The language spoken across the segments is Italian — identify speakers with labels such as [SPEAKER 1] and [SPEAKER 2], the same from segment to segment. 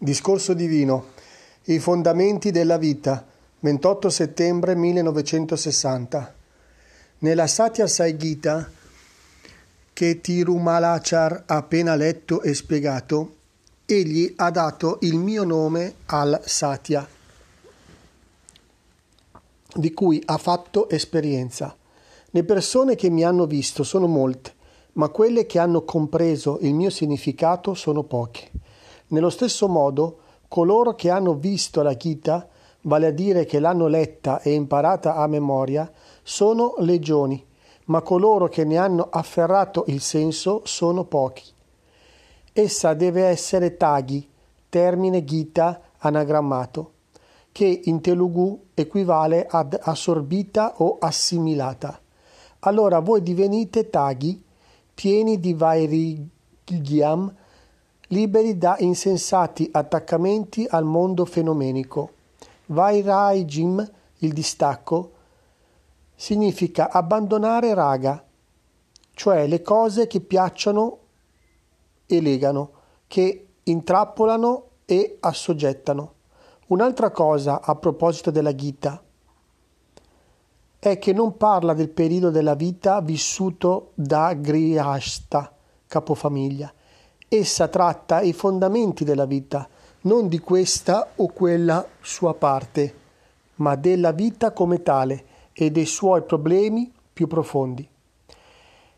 [SPEAKER 1] Discorso divino. I fondamenti della vita. 28 settembre 1960. Nella Satya Sai Gita, che Tirumalachar ha appena letto e spiegato, egli ha dato il mio nome al Satya, di cui ha fatto esperienza. Le persone che mi hanno visto sono molte, ma quelle che hanno compreso il mio significato sono poche. Nello stesso modo, coloro che hanno visto la Gita, vale a dire che l'hanno letta e imparata a memoria, sono legioni, ma coloro che ne hanno afferrato il senso sono pochi. Essa deve essere taghi, termine Gita anagrammato, che in Telugu equivale ad assorbita o assimilata. Allora voi divenite taghi, pieni di vairigyam, liberi da insensati attaccamenti al mondo fenomenico. Vairajim, il distacco, significa abbandonare raga, cioè le cose che piacciono e legano, che intrappolano e assoggettano. Un'altra cosa a proposito della Gita è che non parla del periodo della vita vissuto da Grihasta, capofamiglia, Essa tratta i fondamenti della vita, non di questa o quella sua parte, ma della vita come tale e dei suoi problemi più profondi.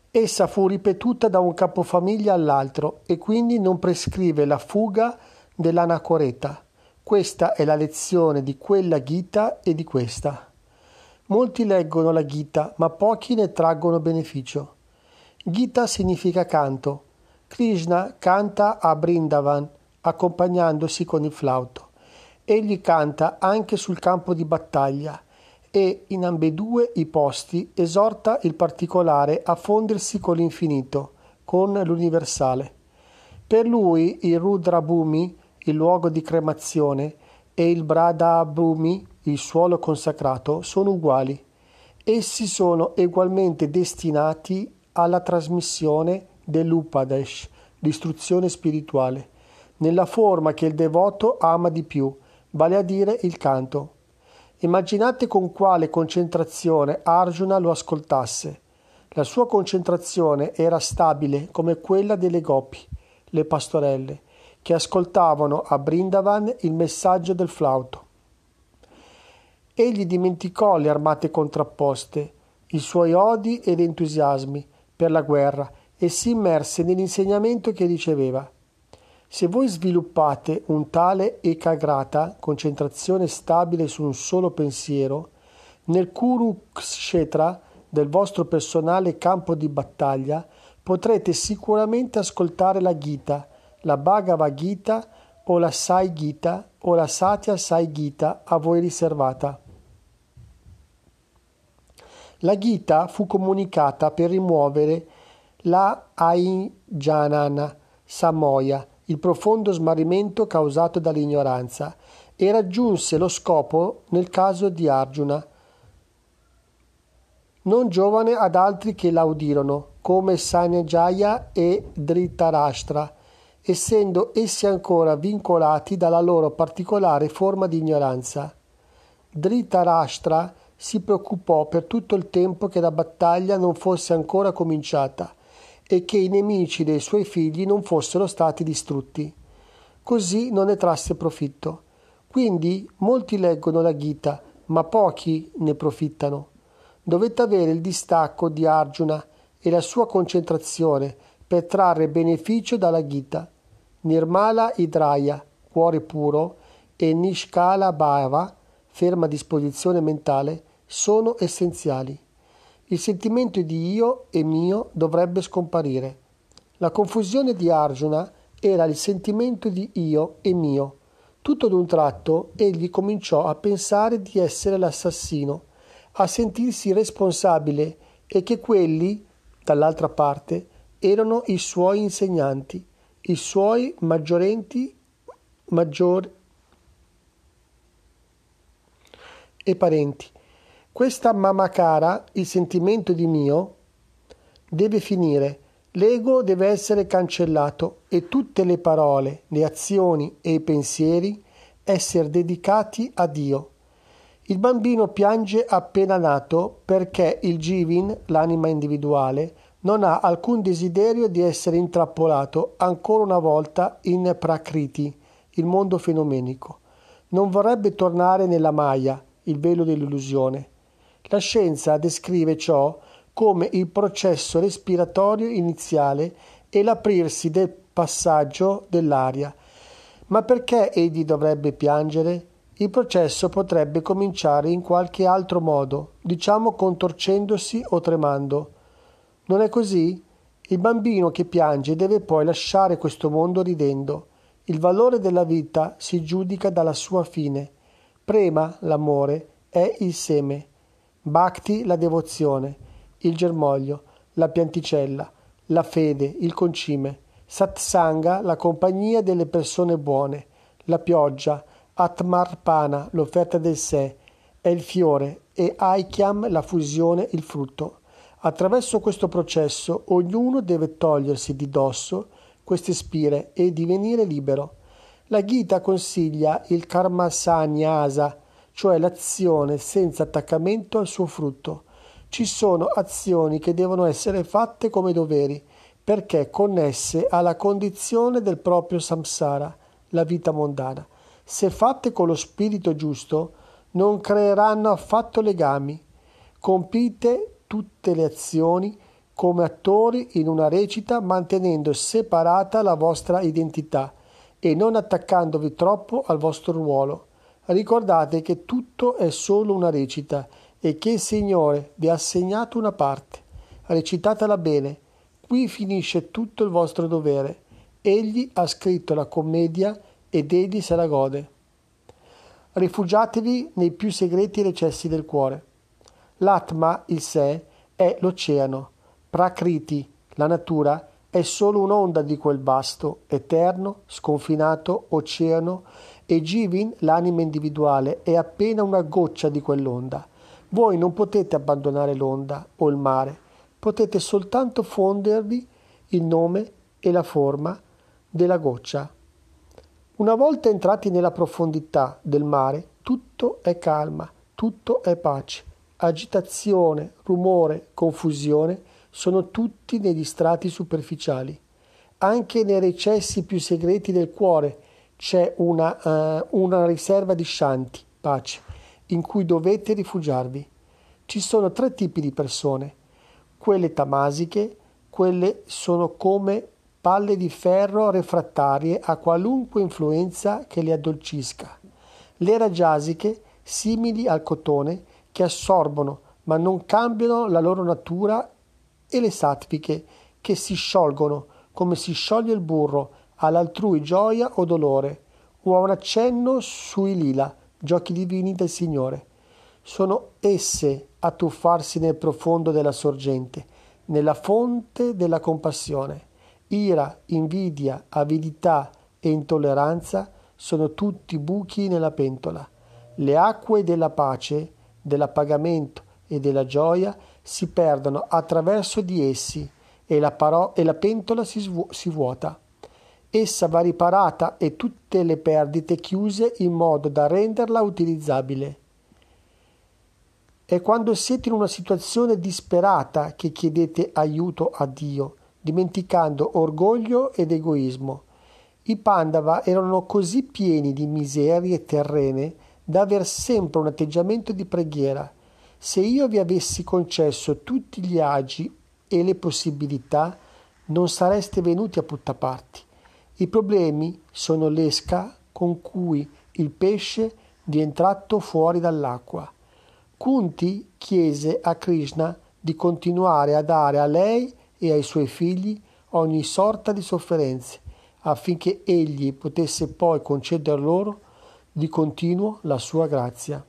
[SPEAKER 1] Essa fu ripetuta da un capofamiglia all'altro e quindi non prescrive la fuga dell'anacoreta. Questa è la lezione di quella Gita e di questa. Molti leggono la Gita, ma pochi ne traggono beneficio. Gita significa canto, Krishna canta a Brindavan accompagnandosi con il flauto. Egli canta anche sul campo di battaglia e in ambedue i posti esorta il particolare a fondersi con l'infinito, con l'universale. Per lui il Rudra Bhumi, il luogo di cremazione, e il Brada Bhumi, il suolo consacrato, sono uguali. Essi sono ugualmente destinati alla trasmissione dell'Upadesh, l'istruzione spirituale, nella forma che il devoto ama di più, vale a dire il canto. Immaginate con quale concentrazione Arjuna lo ascoltasse. La sua concentrazione era stabile come quella delle gopi, le pastorelle, che ascoltavano a Brindavan il messaggio del flauto. Egli dimenticò le armate contrapposte, i suoi odi ed entusiasmi per la guerra e si immerse nell'insegnamento che riceveva. Se voi sviluppate un tale ekagrata, concentrazione stabile su un solo pensiero, nel Kurukshetra del vostro personale campo di battaglia, potrete sicuramente ascoltare la Gita, la Bhagavad Gita o la Sai Gita o la Satya Sai Gita a voi riservata. La Gita fu comunicata per rimuovere la Aijanana Samoya, il profondo smarrimento causato dall'ignoranza, e raggiunse lo scopo nel caso di Arjuna, non giovane ad altri che la udirono, come Sanjaya e Dhritarashtra, essendo essi ancora vincolati dalla loro particolare forma di ignoranza. Dhritarashtra si preoccupò per tutto il tempo che la battaglia non fosse ancora cominciata e che i nemici dei suoi figli non fossero stati distrutti. Così non ne trasse profitto. Quindi molti leggono la Gita, ma pochi ne profittano. Dovete avere il distacco di Arjuna e la sua concentrazione per trarre beneficio dalla Gita. Nirmala Idraya, cuore puro, e Nishkala Bhava, ferma disposizione mentale, sono essenziali. Il sentimento di io e mio dovrebbe scomparire. La confusione di Arjuna era il sentimento di io e mio. Tutto d'un tratto egli cominciò a pensare di essere l'assassino, a sentirsi responsabile e che quelli, dall'altra parte, erano i suoi insegnanti, i suoi maggiorenti, maggiori e parenti. Questa mamacara, il sentimento di mio, deve finire. L'ego deve essere cancellato e tutte le parole, le azioni e i pensieri essere dedicati a Dio. Il bambino piange appena nato perché il Jivin, l'anima individuale, non ha alcun desiderio di essere intrappolato ancora una volta in Prakriti, il mondo fenomenico. Non vorrebbe tornare nella Maya, il velo dell'illusione. La scienza descrive ciò come il processo respiratorio iniziale e l'aprirsi del passaggio dell'aria. Ma perché egli dovrebbe piangere? Il processo potrebbe cominciare in qualche altro modo, diciamo contorcendosi o tremando. Non è così? Il bambino che piange deve poi lasciare questo mondo ridendo. Il valore della vita si giudica dalla sua fine. Prema, l'amore, è il seme. Bhakti, la devozione il germoglio, la pianticella, la fede, il concime, satsanga, la compagnia delle persone buone, la pioggia, atmarpana, l'offerta del sé, è il fiore e aikyam, la fusione, il frutto. Attraverso questo processo ognuno deve togliersi di dosso queste spire e divenire libero. La Gita consiglia il karma sanyasa, cioè l'azione senza attaccamento al suo frutto ci sono azioni che devono essere fatte come doveri, perché connesse alla condizione del proprio samsara, la vita mondana. Se fatte con lo spirito giusto, non creeranno affatto legami. Compite tutte le azioni come attori in una recita mantenendo separata la vostra identità e non attaccandovi troppo al vostro ruolo. Ricordate che tutto è solo una recita e che il Signore vi ha assegnato una parte. Recitatela bene. Qui finisce tutto il vostro dovere. Egli ha scritto la commedia ed egli se la gode. Rifugiatevi nei più segreti recessi del cuore. L'Atma, il sé, è l'oceano. Prakriti, la natura, è solo un'onda di quel vasto, eterno, sconfinato oceano e Jivin, l'anima individuale, è appena una goccia di quell'onda. Voi non potete abbandonare l'onda o il mare, potete soltanto fondervi il nome e la forma della goccia. Una volta entrati nella profondità del mare, tutto è calma, tutto è pace. Agitazione, rumore, confusione sono tutti negli strati superficiali. Anche nei recessi più segreti del cuore c'è una, uh, una riserva di shanti, pace in cui dovete rifugiarvi. Ci sono tre tipi di persone. Quelle tamasiche, quelle sono come palle di ferro refrattarie a qualunque influenza che le addolcisca. Le rajasiche, simili al cotone, che assorbono ma non cambiano la loro natura, e le sattviche, che si sciolgono come si scioglie il burro all'altrui gioia o dolore, o a un accenno sui lila, giochi divini del Signore. Sono esse a tuffarsi nel profondo della sorgente, nella fonte della compassione. Ira, invidia, avidità e intolleranza sono tutti buchi nella pentola. Le acque della pace, dell'appagamento e della gioia si perdono attraverso di essi e la, paro- e la pentola si, svu- si vuota. Essa va riparata e tutte le perdite chiuse in modo da renderla utilizzabile. È quando siete in una situazione disperata che chiedete aiuto a Dio, dimenticando orgoglio ed egoismo. I Pandava erano così pieni di miserie terrene da aver sempre un atteggiamento di preghiera. Se io vi avessi concesso tutti gli agi e le possibilità, non sareste venuti a Puttaparti. I problemi sono l'esca con cui il pesce viene tratto fuori dall'acqua. Kunti chiese a Krishna di continuare a dare a lei e ai suoi figli ogni sorta di sofferenze, affinché egli potesse poi conceder loro di continuo la sua grazia.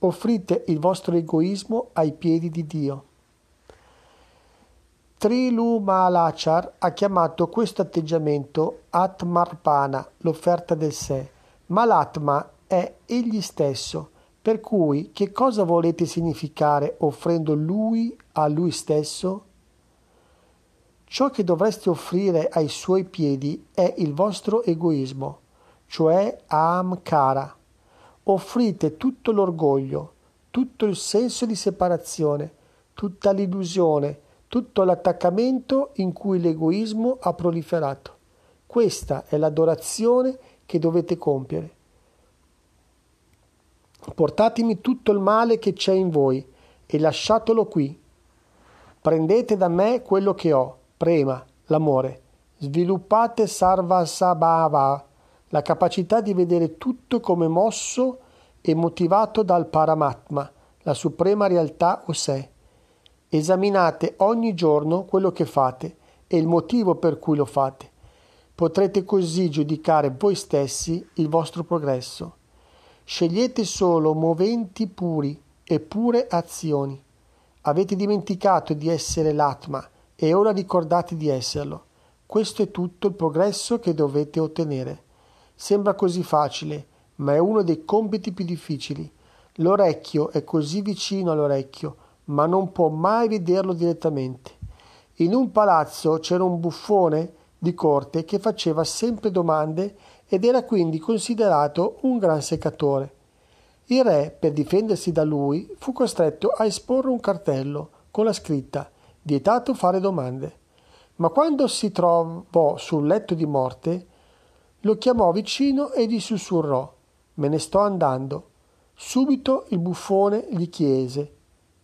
[SPEAKER 1] Offrite il vostro egoismo ai piedi di Dio. Trilumalachar ha chiamato questo atteggiamento Atmarpana, l'offerta del sé, ma l'Atma è egli stesso, Per cui che cosa volete significare offrendo lui a lui stesso? Ciò che dovreste offrire ai suoi piedi è il vostro egoismo, cioè Amkara. Offrite tutto l'orgoglio, tutto il senso di separazione, tutta l'illusione, tutto l'attaccamento in cui l'egoismo ha proliferato. Questa è l'adorazione che dovete compiere. Portatemi tutto il male che c'è in voi e lasciatelo qui. Prendete da me quello che ho prema, l'amore. Sviluppate sarvasabhava, la capacità di vedere tutto come mosso e motivato dal Paramatma, la suprema realtà o sé. Esaminate ogni giorno quello che fate e il motivo per cui lo fate. Potrete così giudicare voi stessi il vostro progresso. Scegliete solo moventi puri e pure azioni. Avete dimenticato di essere l'Atma e ora ricordate di esserlo. Questo è tutto il progresso che dovete ottenere. Sembra così facile, ma è uno dei compiti più difficili. L'orecchio è così vicino all'orecchio, ma non può mai vederlo direttamente. In un palazzo c'era un buffone di corte che faceva sempre domande ed era quindi considerato un gran seccatore. Il re, per difendersi da lui, fu costretto a esporre un cartello con la scritta vietato fare domande. Ma quando si trovò sul letto di morte, lo chiamò vicino e gli sussurrò Me ne sto andando. Subito il buffone gli chiese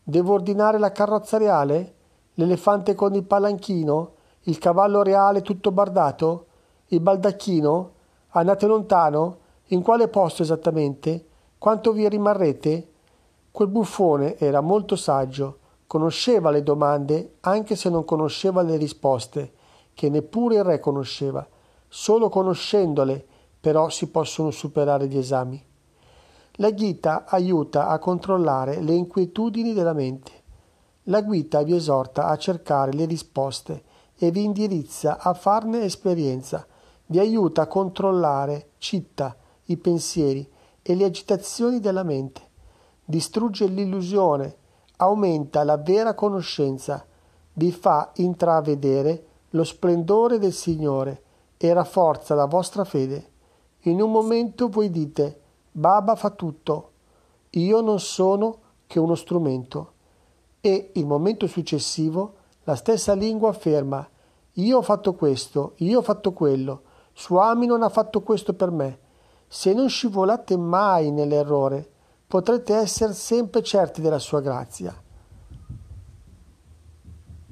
[SPEAKER 1] Devo ordinare la carrozza reale? L'elefante con il palanchino? Il cavallo reale tutto bardato? Il baldacchino? Andate lontano? In quale posto esattamente? Quanto vi rimarrete? Quel buffone era molto saggio Conosceva le domande anche se non conosceva le risposte, che neppure il re conosceva. Solo conoscendole però si possono superare gli esami. La Gita aiuta a controllare le inquietudini della mente. La Gita vi esorta a cercare le risposte e vi indirizza a farne esperienza. Vi aiuta a controllare citta, i pensieri e le agitazioni della mente. Distrugge l'illusione aumenta la vera conoscenza, vi fa intravedere lo splendore del Signore e rafforza la vostra fede. In un momento voi dite, Baba fa tutto, io non sono che uno strumento. E il momento successivo la stessa lingua afferma, io ho fatto questo, io ho fatto quello, Suami non ha fatto questo per me. Se non scivolate mai nell'errore, potrete essere sempre certi della sua grazia.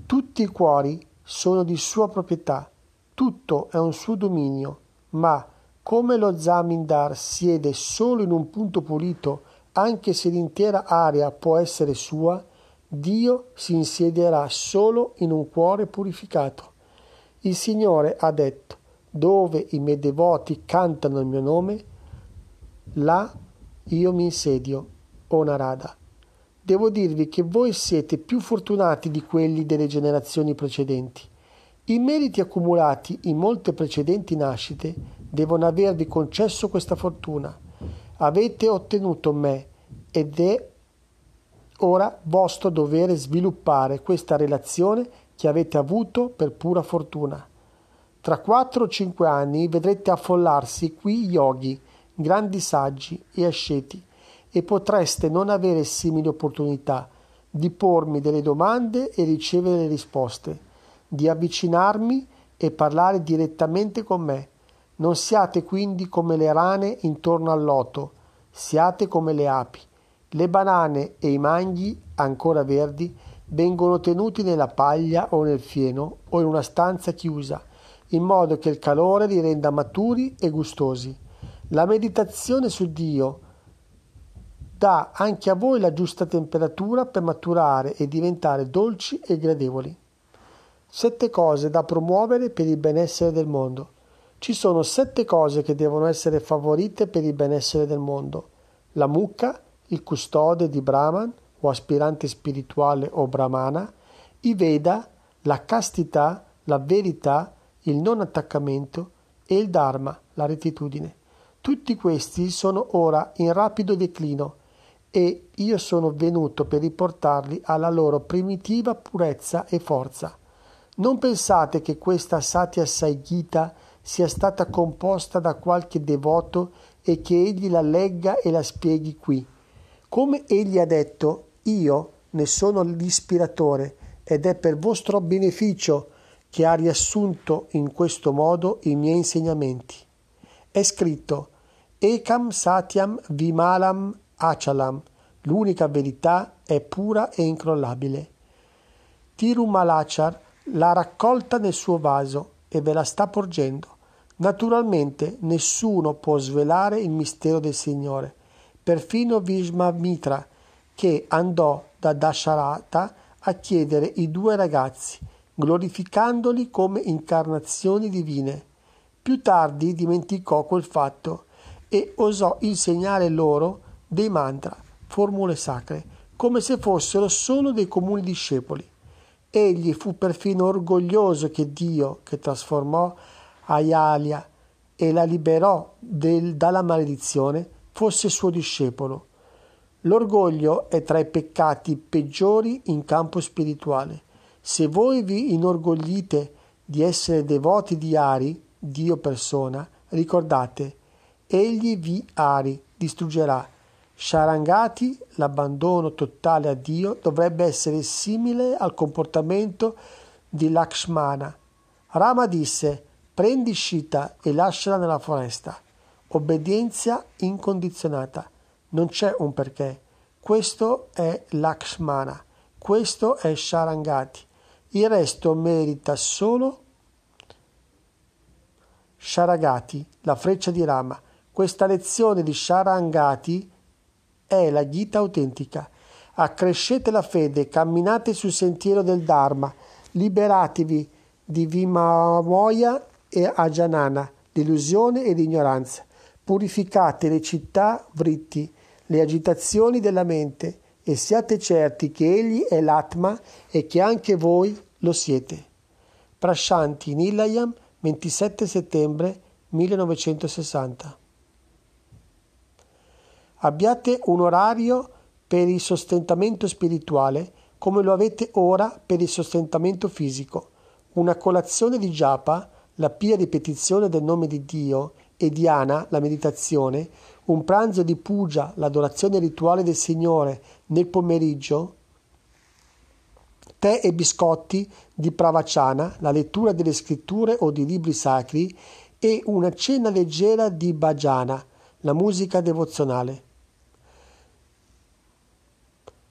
[SPEAKER 1] Tutti i cuori sono di sua proprietà, tutto è un suo dominio, ma come lo Zamindar siede solo in un punto pulito, anche se l'intera area può essere sua, Dio si insiederà solo in un cuore purificato. Il Signore ha detto, dove i miei devoti cantano il mio nome, là io mi insedio, o Narada. Devo dirvi che voi siete più fortunati di quelli delle generazioni precedenti. I meriti accumulati in molte precedenti nascite devono avervi concesso questa fortuna. Avete ottenuto me ed è ora vostro dovere sviluppare questa relazione che avete avuto per pura fortuna. Tra quattro o cinque anni vedrete affollarsi qui yogi, grandi saggi e asceti, e potreste non avere simili opportunità di pormi delle domande e ricevere le risposte, di avvicinarmi e parlare direttamente con me. Non siate quindi come le rane intorno al loto, siate come le api. Le banane e i manghi, ancora verdi, vengono tenuti nella paglia o nel fieno o in una stanza chiusa, in modo che il calore li renda maturi e gustosi. La meditazione su Dio dà anche a voi la giusta temperatura per maturare e diventare dolci e gradevoli. Sette cose da promuovere per il benessere del mondo. Ci sono sette cose che devono essere favorite per il benessere del mondo. La mucca, il custode di Brahman o aspirante spirituale o brahmana, i Veda, la castità, la verità, il non attaccamento e il Dharma, la rettitudine. Tutti questi sono ora in rapido declino e io sono venuto per riportarli alla loro primitiva purezza e forza. Non pensate che questa Satya Sai Gita sia stata composta da qualche devoto e che egli la legga e la spieghi qui. Come egli ha detto, io ne sono l'ispiratore ed è per vostro beneficio che ha riassunto in questo modo i miei insegnamenti. È scritto Ekam Satyam Vimalam Achalam, l'unica verità è pura e incrollabile. Tirumalachar l'ha raccolta nel suo vaso e ve la sta porgendo. Naturalmente nessuno può svelare il mistero del Signore, perfino Vishmamitra, che andò da Dasharata a chiedere i due ragazzi, glorificandoli come incarnazioni divine. Più tardi dimenticò quel fatto e osò insegnare loro dei mantra, formule sacre, come se fossero solo dei comuni discepoli. Egli fu perfino orgoglioso che Dio, che trasformò Ayalia e la liberò del, dalla maledizione, fosse suo discepolo. L'orgoglio è tra i peccati peggiori in campo spirituale. Se voi vi inorgoglite di essere devoti di Ari, Dio persona, ricordate, egli vi Ari distruggerà. Sharangati, l'abbandono totale a Dio, dovrebbe essere simile al comportamento di Lakshmana. Rama disse: Prendi Shita e lasciala nella foresta. Obbedienza incondizionata. Non c'è un perché. Questo è Lakshmana. Questo è Sharangati. Il resto merita solo Sharagati, la freccia di Rama. Questa lezione di Sharangati è la Gita autentica. Accrescete la fede, camminate sul sentiero del Dharma, liberatevi di Vimamoya e Ajanana, delusione ed ignoranza. Purificate le città vritti, le agitazioni della mente e siate certi che Egli è l'Atma e che anche voi lo siete. Prashanti Nilayam, 27 settembre 1960. Abbiate un orario per il sostentamento spirituale come lo avete ora per il sostentamento fisico. Una colazione di japa la pia ripetizione del nome di Dio e Diana, la meditazione, un pranzo di puja, l'adorazione rituale del Signore nel pomeriggio, tè e biscotti di pravacana, la lettura delle scritture o di libri sacri e una cena leggera di bhajana, la musica devozionale.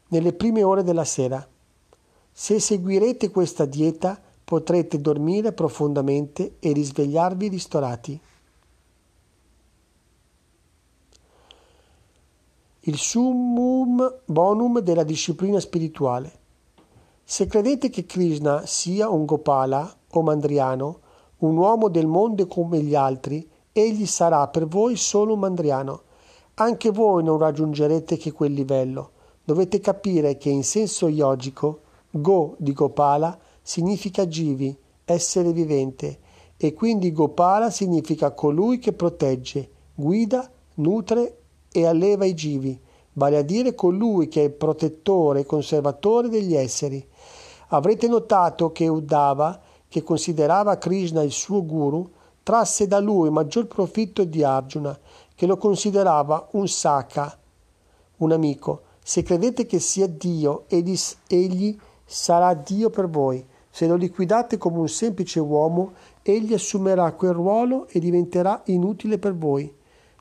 [SPEAKER 1] Nelle prime ore della sera. Se seguirete questa dieta, potrete dormire profondamente e risvegliarvi ristorati. Il summum bonum della disciplina spirituale. Se credete che Krishna sia un Gopala o Mandriano, un uomo del mondo come gli altri, egli sarà per voi solo un Mandriano. Anche voi non raggiungerete che quel livello. Dovete capire che in senso yogico, Go di Gopala significa Jivi, essere vivente, e quindi Gopala significa colui che protegge, guida, nutre e alleva i Jivi, vale a dire colui che è protettore e conservatore degli esseri. Avrete notato che Uddhava, che considerava Krishna il suo guru, trasse da lui maggior profitto di Arjuna, che lo considerava un Saka, un amico. Se credete che sia Dio, egli sarà Dio per voi. Se lo liquidate come un semplice uomo, egli assumerà quel ruolo e diventerà inutile per voi.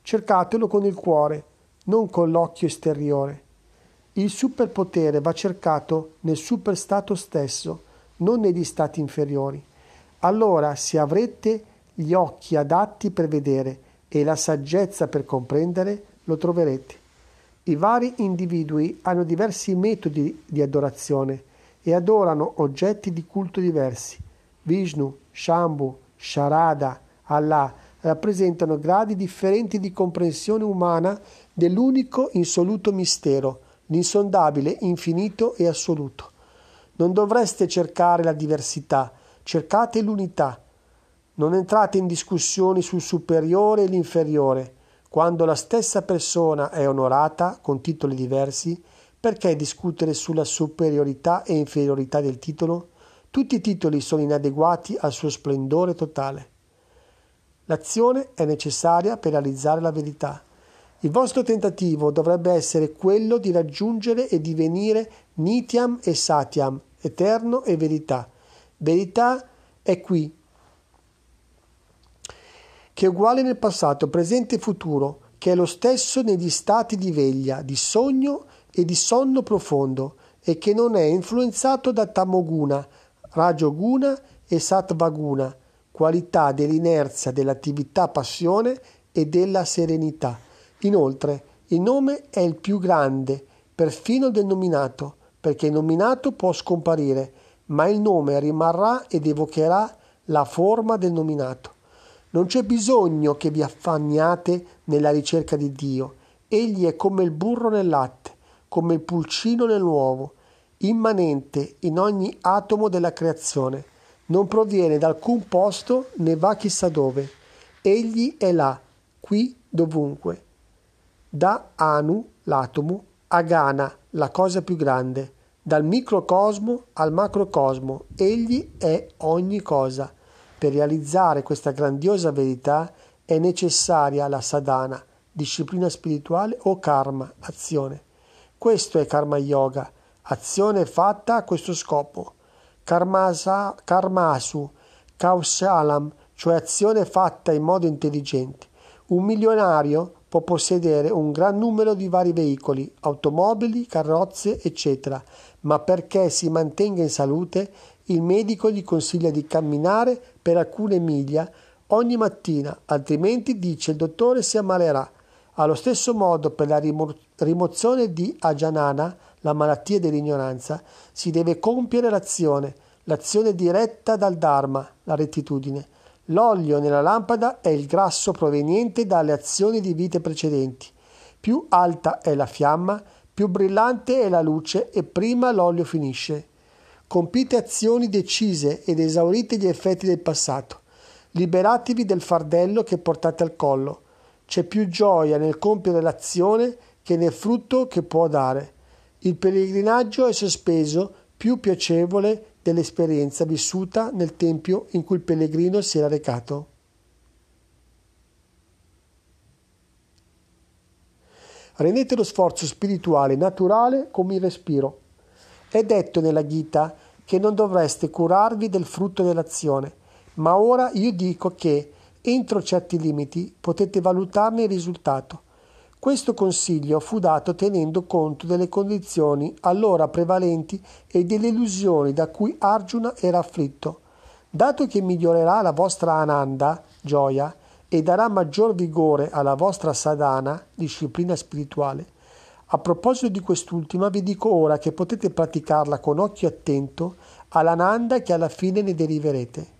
[SPEAKER 1] Cercatelo con il cuore, non con l'occhio esteriore. Il superpotere va cercato nel superstato stesso, non negli stati inferiori. Allora, se avrete gli occhi adatti per vedere e la saggezza per comprendere, lo troverete. I vari individui hanno diversi metodi di adorazione e adorano oggetti di culto diversi. Vishnu, Shambhu, Sharada, Allah rappresentano gradi differenti di comprensione umana dell'unico insoluto mistero, l'insondabile, infinito e assoluto. Non dovreste cercare la diversità, cercate l'unità. Non entrate in discussioni sul superiore e l'inferiore. Quando la stessa persona è onorata con titoli diversi, perché discutere sulla superiorità e inferiorità del titolo? Tutti i titoli sono inadeguati al suo splendore totale. L'azione è necessaria per realizzare la verità. Il vostro tentativo dovrebbe essere quello di raggiungere e divenire nitiam e satiam, eterno e verità. Verità è qui, che è uguale nel passato, presente e futuro, che è lo stesso negli stati di veglia, di sogno e di sonno profondo, e che non è influenzato da tamoguna, rajoguna e sattvaguna, qualità dell'inerzia, dell'attività passione e della serenità. Inoltre, il nome è il più grande, perfino del nominato, perché il nominato può scomparire, ma il nome rimarrà ed evocherà la forma del nominato. Non c'è bisogno che vi affanniate nella ricerca di Dio. Egli è come il burro nel latte, come il pulcino nell'uovo, immanente in ogni atomo della creazione. Non proviene da alcun posto né va chissà dove. Egli è là, qui, dovunque. Da Anu, l'atomo, a Gana, la cosa più grande. Dal microcosmo al macrocosmo. Egli è ogni cosa. Per realizzare questa grandiosa verità è necessaria la sadhana, disciplina spirituale o karma, azione. Questo è karma yoga, azione fatta a questo scopo. Karmasa, karmasu, kausalam, cioè azione fatta in modo intelligente. Un milionario può possedere un gran numero di vari veicoli, automobili, carrozze, eccetera, ma perché si mantenga in salute il medico gli consiglia di camminare per alcune miglia ogni mattina, altrimenti, dice il dottore, si ammalerà. Allo stesso modo, per la rimo- rimozione di Ajanana, la malattia dell'ignoranza, si deve compiere l'azione, l'azione diretta dal Dharma, la rettitudine. L'olio nella lampada è il grasso proveniente dalle azioni di vite precedenti. Più alta è la fiamma, più brillante è la luce e prima l'olio finisce. Compite azioni decise ed esaurite gli effetti del passato. Liberatevi del fardello che portate al collo. C'è più gioia nel compiere l'azione che nel frutto che può dare. Il pellegrinaggio è sospeso, più piacevole dell'esperienza vissuta nel tempio in cui il pellegrino si era recato. Rendete lo sforzo spirituale naturale come il respiro. È detto nella Gita che non dovreste curarvi del frutto dell'azione, ma ora io dico che, entro certi limiti, potete valutarne il risultato. Questo consiglio fu dato tenendo conto delle condizioni allora prevalenti e delle illusioni da cui Arjuna era afflitto. Dato che migliorerà la vostra ananda, gioia, e darà maggior vigore alla vostra sadhana, disciplina spirituale, a proposito di quest'ultima, vi dico ora che potete praticarla con occhio attento all'ananda che alla fine ne deriverete.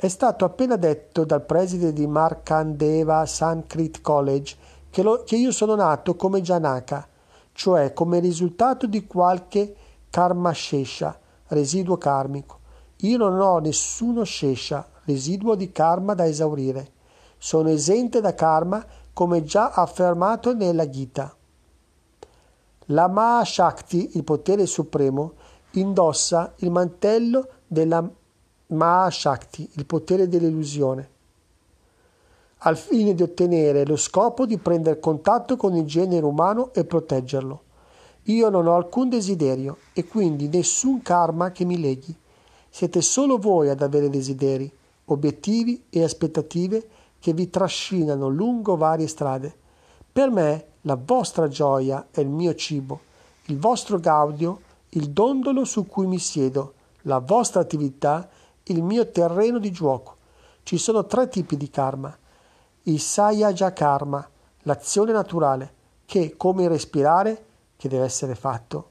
[SPEAKER 1] È stato appena detto dal preside di Markandeva Sanskrit College che, lo, che io sono nato come Janaka, cioè come risultato di qualche karma shesha, residuo karmico. Io non ho nessuno shesha, residuo di karma da esaurire. Sono esente da karma come già affermato nella Gita. La Mahashakti, il potere supremo, indossa il mantello della Mahashakti, il potere dell'illusione, al fine di ottenere lo scopo di prendere contatto con il genere umano e proteggerlo. Io non ho alcun desiderio e quindi nessun karma che mi leghi. Siete solo voi ad avere desideri, obiettivi e aspettative che vi trascinano lungo varie strade. Per me la vostra gioia è il mio cibo, il vostro gaudio, il dondolo su cui mi siedo, la vostra attività, il mio terreno di gioco. Ci sono tre tipi di karma. Il sayaja karma, l'azione naturale, che come respirare, che deve essere fatto.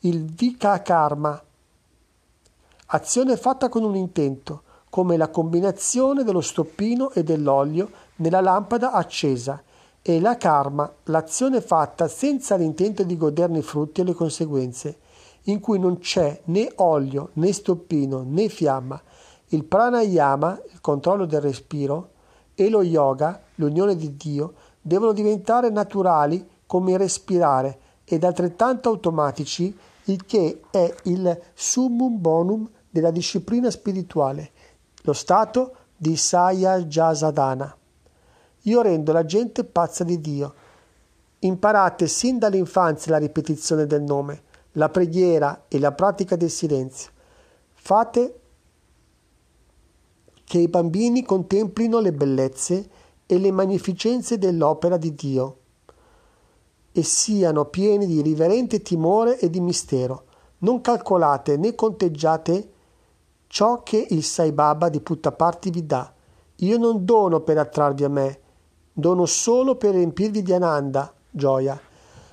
[SPEAKER 1] Il vika karma, azione fatta con un intento, come la combinazione dello stoppino e dell'olio nella lampada accesa e la karma, l'azione fatta senza l'intento di goderne i frutti e le conseguenze, in cui non c'è né olio, né stoppino, né fiamma. Il pranayama, il controllo del respiro, e lo yoga, l'unione di Dio, devono diventare naturali come respirare ed altrettanto automatici, il che è il summum bonum della disciplina spirituale, lo stato di Saya Jasadana. Io rendo la gente pazza di Dio. Imparate sin dall'infanzia la ripetizione del nome, la preghiera e la pratica del silenzio. Fate che i bambini contemplino le bellezze e le magnificenze dell'opera di Dio e siano pieni di riverente timore e di mistero. Non calcolate né conteggiate ciò che il Sai Baba di Puttaparti vi dà. Io non dono per attrarvi a me, dono solo per riempirvi di ananda, gioia.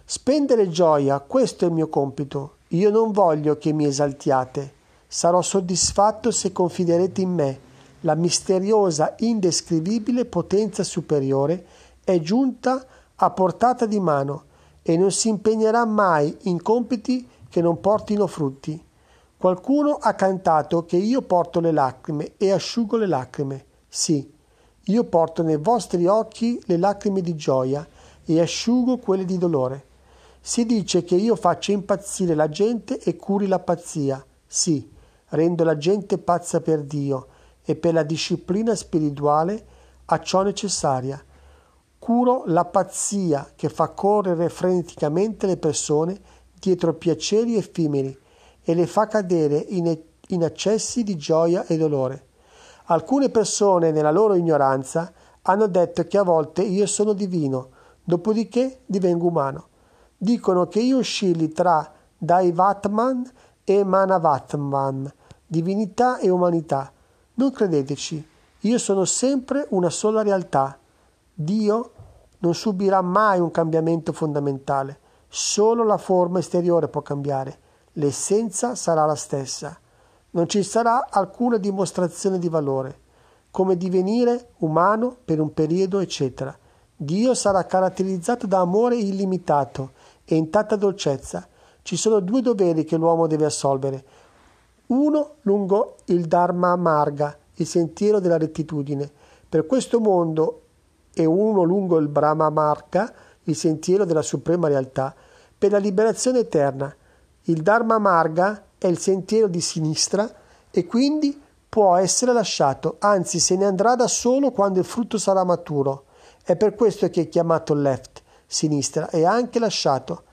[SPEAKER 1] Spendere gioia, questo è il mio compito. Io non voglio che mi esaltiate. Sarò soddisfatto se confiderete in me la misteriosa, indescrivibile potenza superiore è giunta a portata di mano e non si impegnerà mai in compiti che non portino frutti. Qualcuno ha cantato che io porto le lacrime e asciugo le lacrime. Sì, io porto nei vostri occhi le lacrime di gioia e asciugo quelle di dolore. Si dice che io faccio impazzire la gente e curi la pazzia. Sì, rendo la gente pazza per Dio e per la disciplina spirituale a ciò necessaria. Curo la pazzia che fa correre freneticamente le persone dietro piaceri effimeri e le fa cadere in, in accessi di gioia e dolore. Alcune persone, nella loro ignoranza, hanno detto che a volte io sono divino, dopodiché divengo umano. Dicono che io oscilli tra Daivatman e Manavatman, divinità e umanità. Non credeteci, io sono sempre una sola realtà. Dio non subirà mai un cambiamento fondamentale, solo la forma esteriore può cambiare, l'essenza sarà la stessa. Non ci sarà alcuna dimostrazione di valore, come divenire umano per un periodo, eccetera. Dio sarà caratterizzato da amore illimitato e intatta dolcezza. Ci sono due doveri che l'uomo deve assolvere uno lungo il Dharma Marga, il sentiero della rettitudine, per questo mondo e uno lungo il Brahma Marga, il sentiero della suprema realtà, per la liberazione eterna. Il Dharma Marga è il sentiero di sinistra e quindi può essere lasciato, anzi se ne andrà da solo quando il frutto sarà maturo. È per questo che è chiamato left, sinistra, e anche lasciato.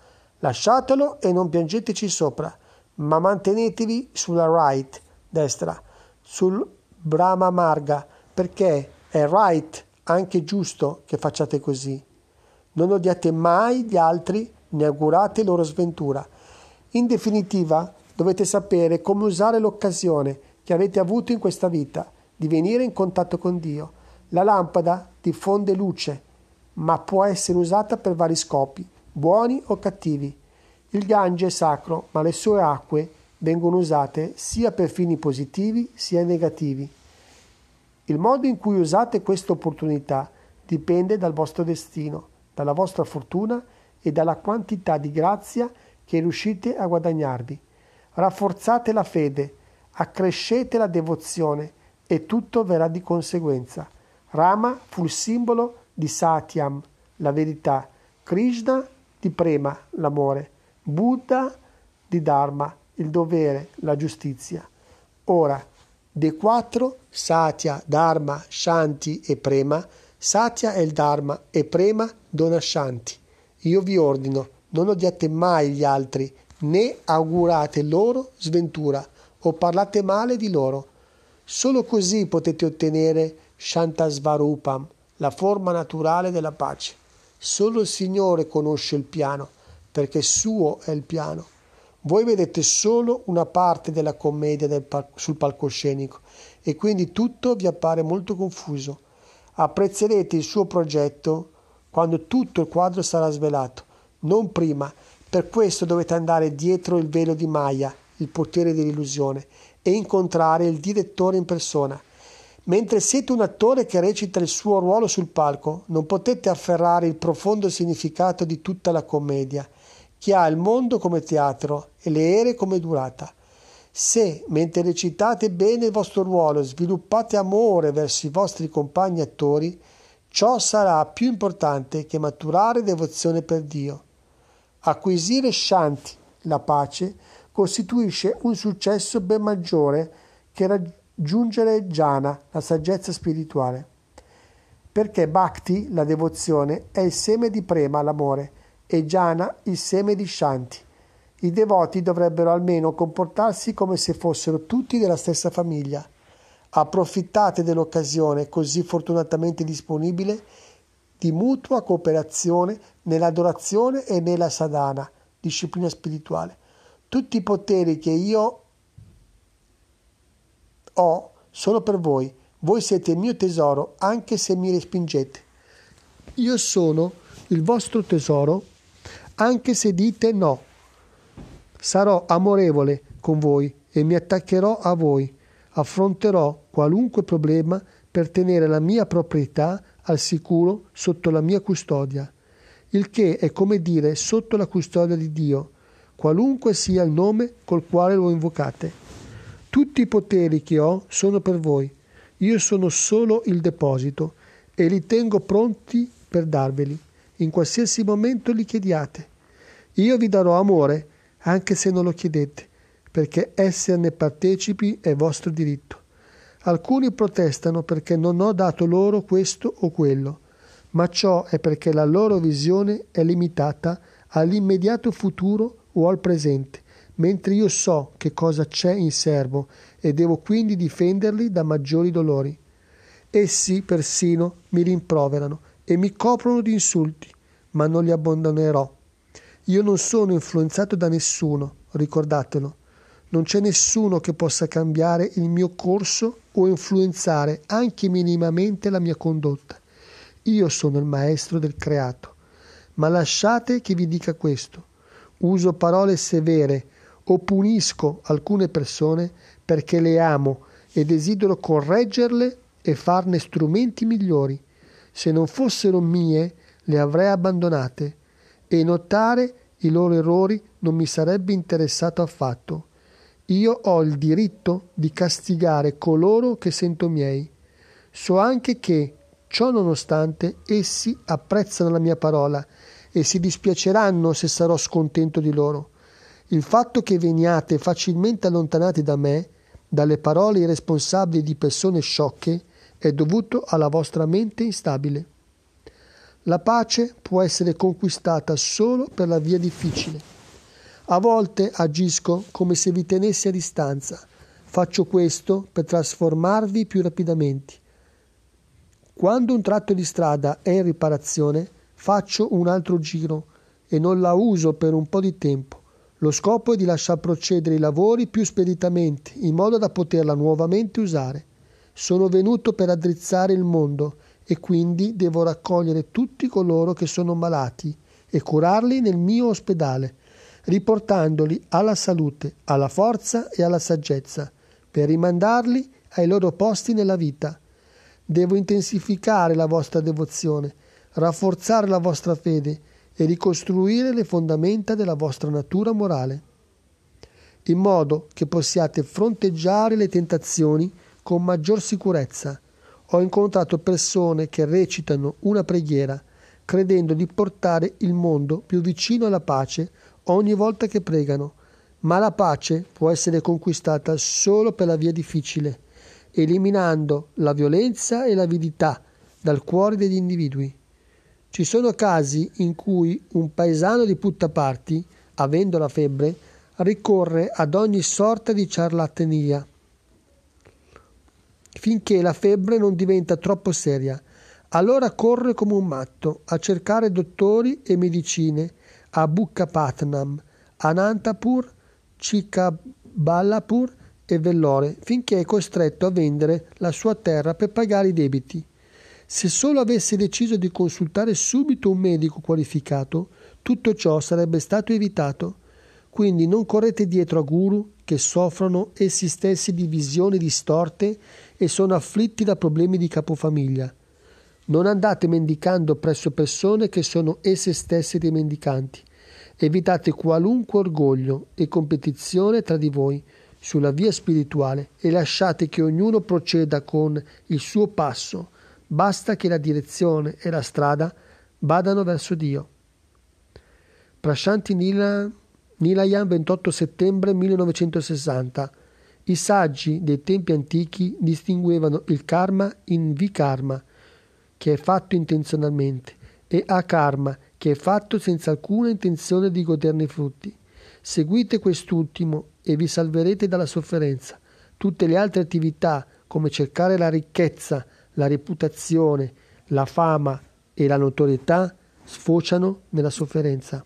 [SPEAKER 1] Lasciatelo e non piangeteci sopra ma mantenetevi sulla right, destra, sul Brahma Marga, perché è right, anche giusto che facciate così. Non odiate mai gli altri né augurate loro sventura. In definitiva, dovete sapere come usare l'occasione che avete avuto in questa vita di venire in contatto con Dio. La lampada diffonde luce, ma può essere usata per vari scopi, buoni o cattivi. Il Gange è sacro, ma le sue acque vengono usate sia per fini positivi sia negativi. Il modo in cui usate questa opportunità dipende dal vostro destino, dalla vostra fortuna e dalla quantità di grazia che riuscite a guadagnarvi. Rafforzate la fede, accrescete la devozione e tutto verrà di conseguenza. Rama fu il simbolo di Satyam, la verità, Krishna di Prema, l'amore. Buddha di Dharma, il dovere, la giustizia. Ora, dei quattro, Satya, Dharma, Shanti e Prema, Satya è il Dharma e Prema dona Shanti. Io vi ordino, non odiate mai gli altri, né augurate loro sventura o parlate male di loro. Solo così potete ottenere Shantasvarupam, la forma naturale della pace. Solo il Signore conosce il piano perché suo è il piano. Voi vedete solo una parte della commedia pal- sul palcoscenico e quindi tutto vi appare molto confuso. Apprezzerete il suo progetto quando tutto il quadro sarà svelato, non prima. Per questo dovete andare dietro il velo di Maya, il potere dell'illusione, e incontrare il direttore in persona. Mentre siete un attore che recita il suo ruolo sul palco, non potete afferrare il profondo significato di tutta la commedia che ha il mondo come teatro e le ere come durata. Se, mentre recitate bene il vostro ruolo, sviluppate amore verso i vostri compagni attori, Ciò sarà più importante che maturare devozione per Dio. Acquisire Shanti, la pace, costituisce un successo ben maggiore che raggiungere Jhana, la saggezza spirituale. Perché Bhakti, la devozione, è il seme di Prema, l'amore, e Jhana il seme di Shanti. I devoti dovrebbero almeno comportarsi come se fossero tutti della stessa famiglia. Approfittate dell'occasione così fortunatamente disponibile di mutua cooperazione nell'adorazione e nella sadhana, disciplina spirituale. Tutti i poteri che io ho sono per voi. Voi siete il mio tesoro, anche se mi respingete. Io sono il vostro tesoro, anche se dite no. Sarò amorevole con voi e mi attaccherò a voi. Affronterò qualunque problema per tenere la mia proprietà al sicuro sotto la mia custodia, il che è come dire sotto la custodia di Dio, qualunque sia il nome col quale lo invocate. Tutti i poteri che ho sono per voi. Io sono solo il deposito e li tengo pronti per darveli. In qualsiasi momento li chiediate. Io vi darò amore anche se non lo chiedete, perché esserne partecipi è vostro diritto. Alcuni protestano perché non ho dato loro questo o quello, ma ciò è perché la loro visione è limitata all'immediato futuro o al presente, mentre io so che cosa c'è in serbo e devo quindi difenderli da maggiori dolori. Essi persino mi rimproverano e mi coprono di insulti, ma non li abbandonerò io non sono influenzato da nessuno, ricordatelo. Non c'è nessuno che possa cambiare il mio corso o influenzare anche minimamente la mia condotta. Io sono il maestro del creato. Ma lasciate che vi dica questo. Uso parole severe o punisco alcune persone perché le amo e desidero correggerle e farne strumenti migliori. Se non fossero mie, le avrei abbandonate e notare i loro errori non mi sarebbe interessato affatto. Io ho il diritto di castigare coloro che sento miei. So anche che, ciò nonostante, essi apprezzano la mia parola e si dispiaceranno se sarò scontento di loro. Il fatto che veniate facilmente allontanati da me, dalle parole irresponsabili di persone sciocche, è dovuto alla vostra mente instabile. La pace può essere conquistata solo per la via difficile. A volte agisco come se vi tenessi a distanza. Faccio questo per trasformarvi più rapidamente. Quando un tratto di strada è in riparazione, faccio un altro giro e non la uso per un po' di tempo. Lo scopo è di lasciar procedere i lavori più speditamente, in modo da poterla nuovamente usare. Sono venuto per addrizzare il mondo e quindi devo raccogliere tutti coloro che sono malati e curarli nel mio ospedale, riportandoli alla salute, alla forza e alla saggezza, per rimandarli ai loro posti nella vita. Devo intensificare la vostra devozione, rafforzare la vostra fede e ricostruire le fondamenta della vostra natura morale, in modo che possiate fronteggiare le tentazioni con maggior sicurezza. Ho incontrato persone che recitano una preghiera credendo di portare il mondo più vicino alla pace ogni volta che pregano, ma la pace può essere conquistata solo per la via difficile, eliminando la violenza e l'avidità dal cuore degli individui. Ci sono casi in cui un paesano di Puttaparti, avendo la febbre, ricorre ad ogni sorta di ciarlatania finché la febbre non diventa troppo seria. Allora corre come un matto a cercare dottori e medicine a Bukkapatnam, Anantapur, Chikaballapur e Vellore, finché è costretto a vendere la sua terra per pagare i debiti. Se solo avesse deciso di consultare subito un medico qualificato, tutto ciò sarebbe stato evitato. Quindi non correte dietro a guru che soffrono essi stessi di visioni distorte e sono afflitti da problemi di capofamiglia. Non andate mendicando presso persone che sono esse stesse dei mendicanti. Evitate qualunque orgoglio e competizione tra di voi sulla via spirituale e lasciate che ognuno proceda con il suo passo, Basta che la direzione e la strada vadano verso Dio. Prashanti Nila, Nilayam 28 settembre 1960 I saggi dei tempi antichi distinguevano il karma in vikarma, che è fatto intenzionalmente, e akarma, che è fatto senza alcuna intenzione di goderne i frutti. Seguite quest'ultimo e vi salverete dalla sofferenza. Tutte le altre attività, come cercare la ricchezza, la reputazione, la fama e la notorietà, sfociano nella sofferenza.